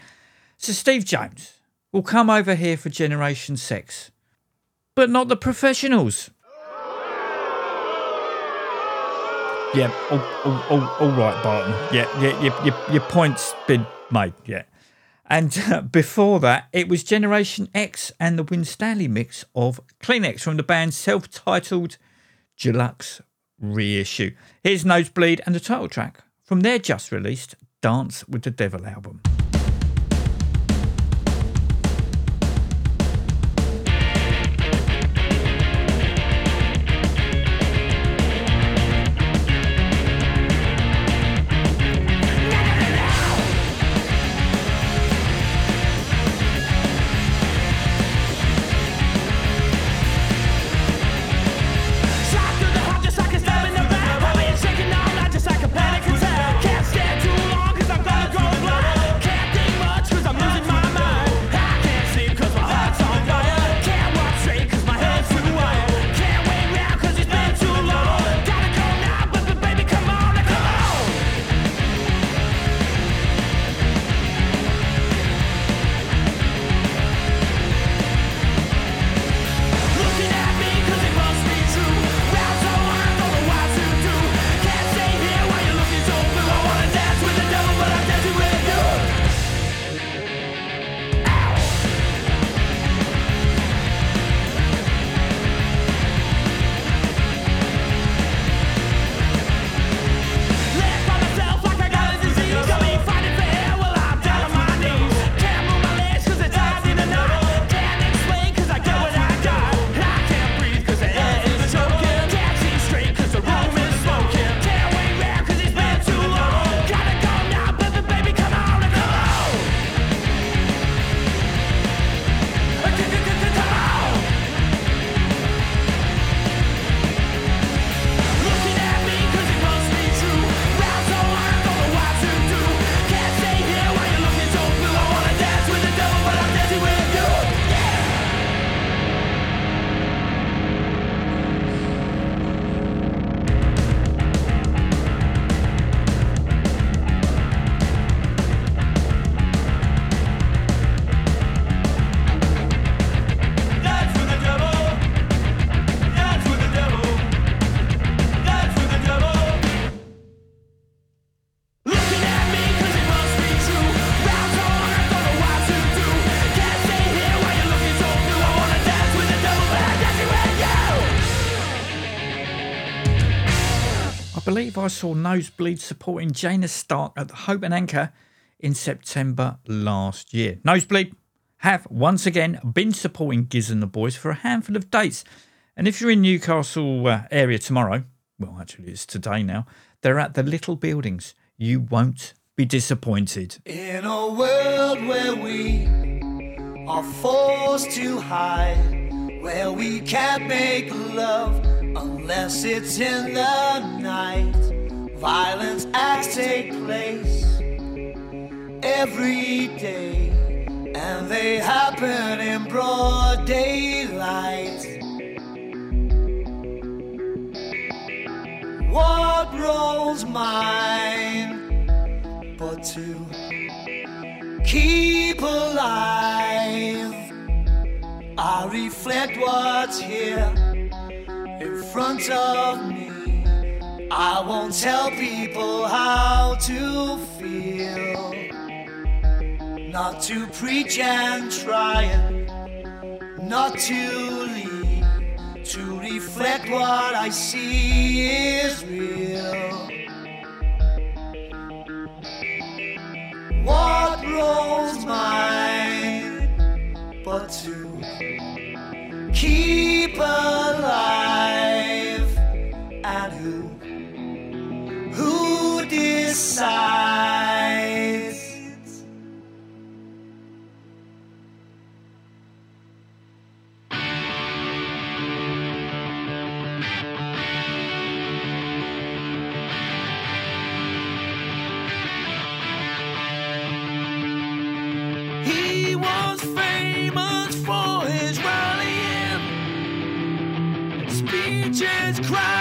So Steve Jones will come over here for Generation Sex, but not the Professionals. Yeah, all, all, all, all right, Barton. Yeah, yeah, your, your, your point's been made. Yeah. And uh, before that, it was Generation X and the Winstanley mix of Kleenex from the band's self titled Deluxe reissue. Here's Nosebleed and the title track from their just released Dance with the Devil album. Believe I saw Nosebleed supporting Janus Stark at the Hope and Anchor in September last year. Nosebleed have once again been supporting Gizz and the Boys for a handful of dates. And if you're in Newcastle uh, area tomorrow, well, actually it's today now, they're at the Little Buildings. You won't be disappointed. In a world where we are forced to hide, where we can't make love unless it's in the night, violent acts take place every day, and they happen in broad daylight. What role's mine but to keep alive? I reflect what's here in front of me. I won't tell people how to feel. Not to preach and try not to lead, to reflect what I see is real. What role's mine but to keep alive? And who, who decides? Creatures crafted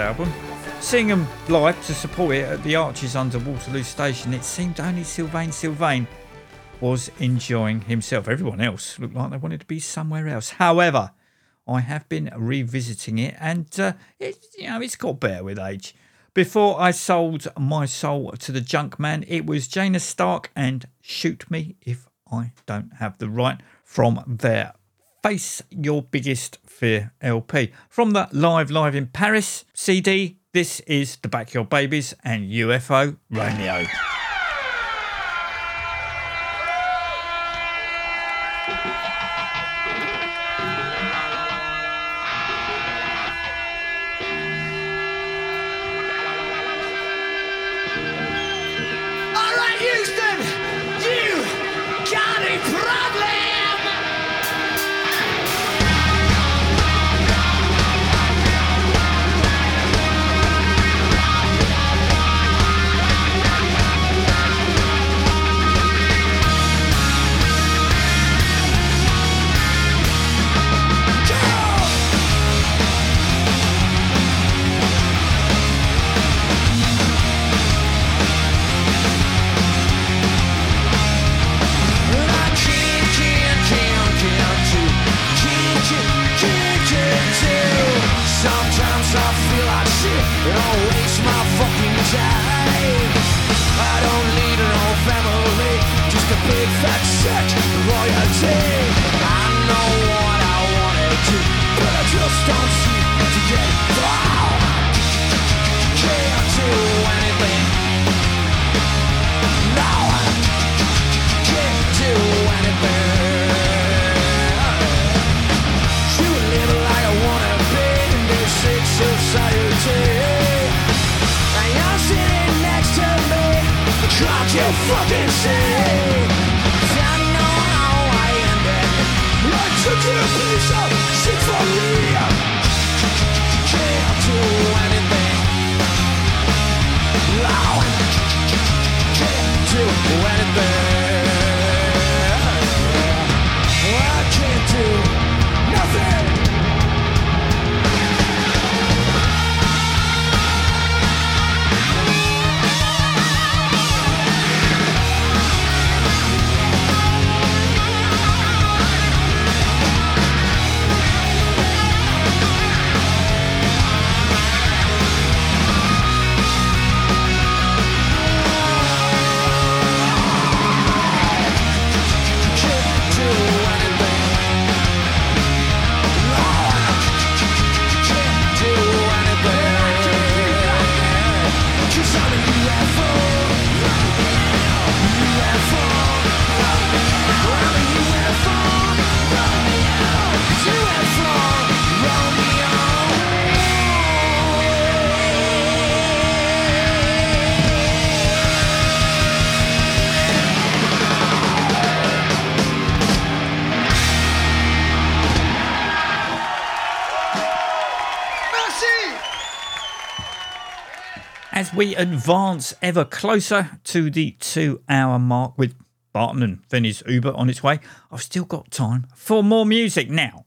album. Seeing live to support it at the Arches under Waterloo Station, it seemed only Sylvain Sylvain was enjoying himself. Everyone else looked like they wanted to be somewhere else. However, I have been revisiting it, and uh, it, you know it's got better with age. Before I sold my soul to the junk man, it was Janus Stark and Shoot Me If I Don't Have the Right from their Face Your Biggest Fear LP. From that Live Live in Paris CD, this is The Backyard Babies and UFO Romeo. We advance ever closer to the two hour mark with Barton and Vinny's Uber on its way, I've still got time for more music now.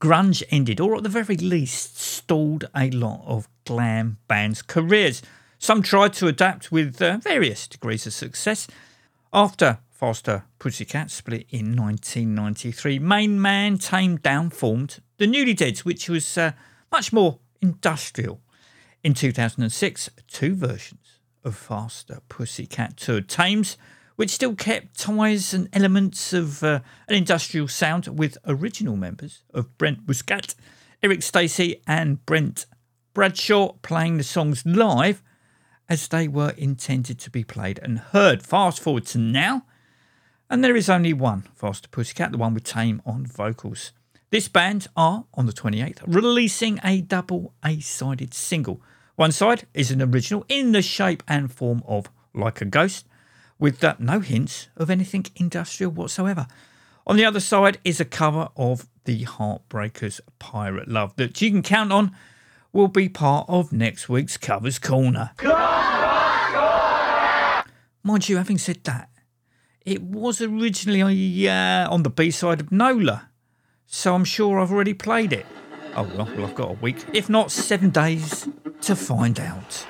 Grunge ended, or at the very least, stalled a lot of glam bands' careers. Some tried to adapt with uh, various degrees of success. After Faster Pussycat split in 1993, Main Man Taime Downe formed the Newly Deads, which was uh, much more industrial. In 2006, two versions of Faster Pussycat toured Thames, which still kept ties and elements of uh, an industrial sound with original members of Brent Muscat, Eric Stacy, and Brent Bradshaw playing the songs live as they were intended to be played and heard. Fast forward to now, and there is only one Faster Pussycat, the one with Taime on vocals. This band are, on the 28th, releasing a double A sided single. One side is an original in the shape and form of Like a Ghost, with uh, no hints of anything industrial whatsoever. On the other side is a cover of the Heartbreakers Pirate Love that you can count on will be part of next week's Covers Corner. Mind you, having said that, it was originally uh, on the B side of Nola, so I'm sure I've already played it. Oh well, well, I've got a week, if not seven days, to find out.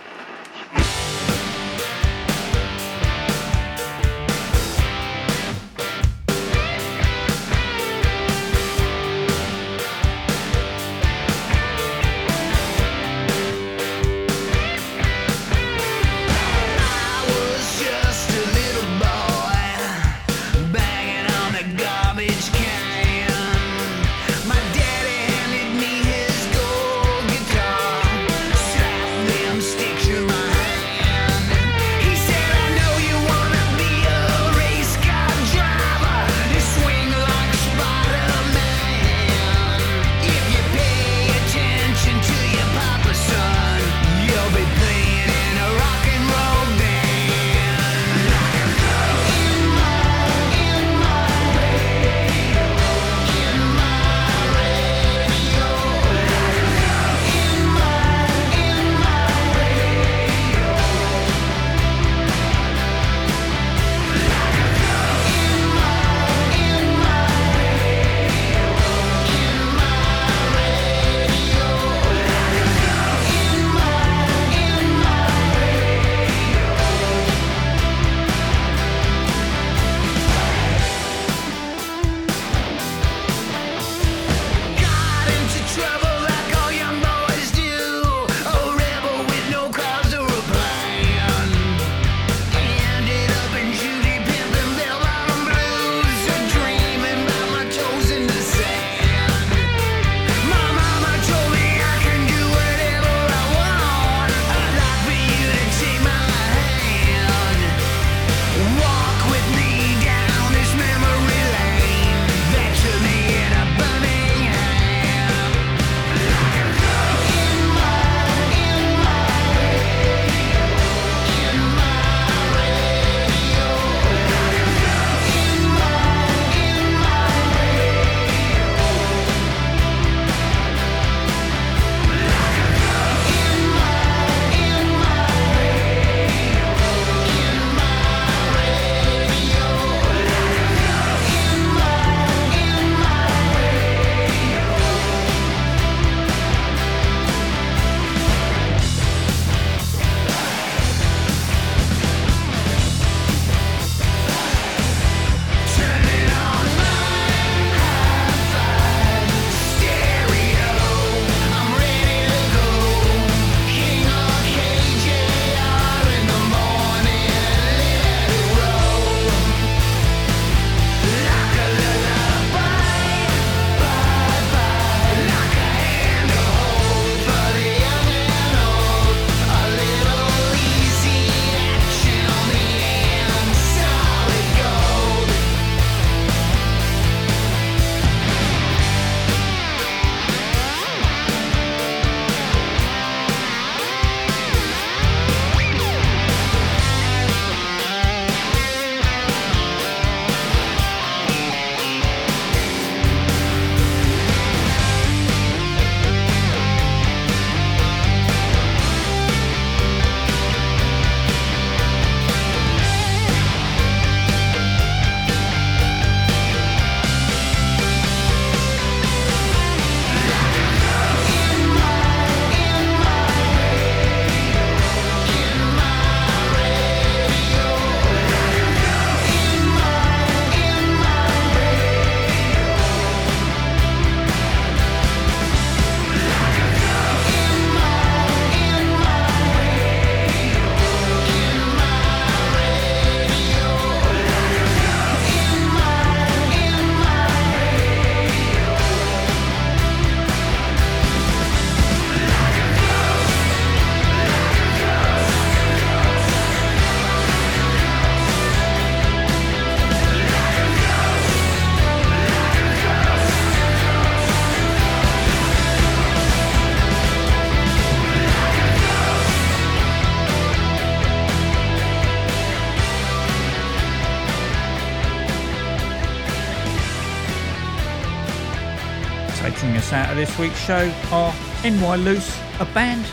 out of this week's show are NY Loose, a band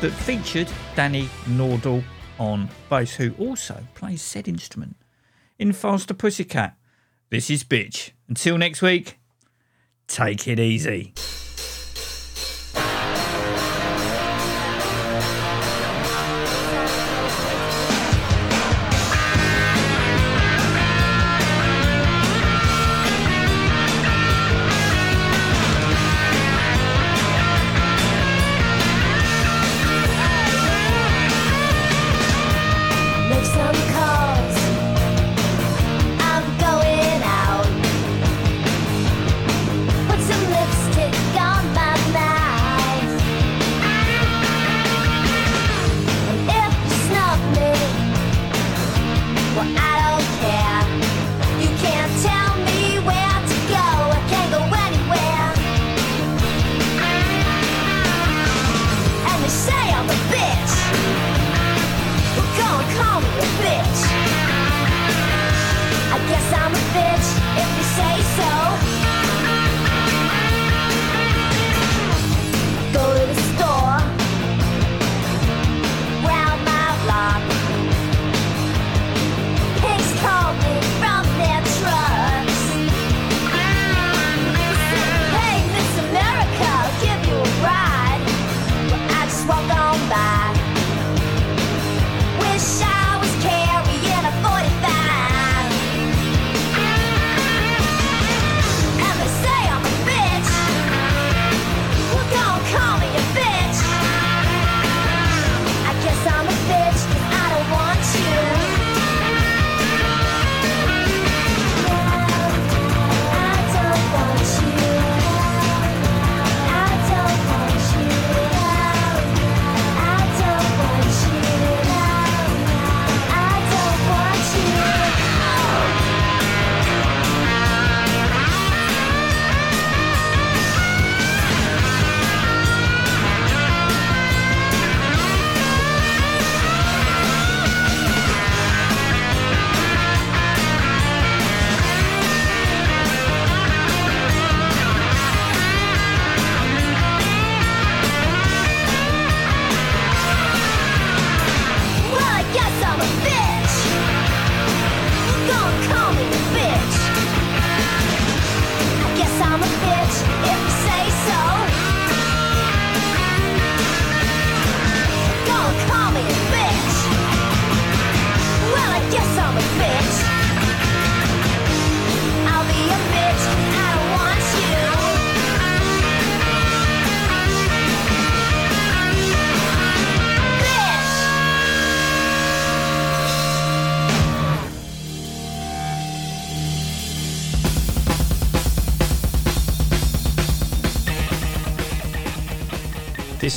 that featured Danny Nordahl on bass, who also plays said instrument in Faster Pussycat. This is Bitch. Until next week, take it easy.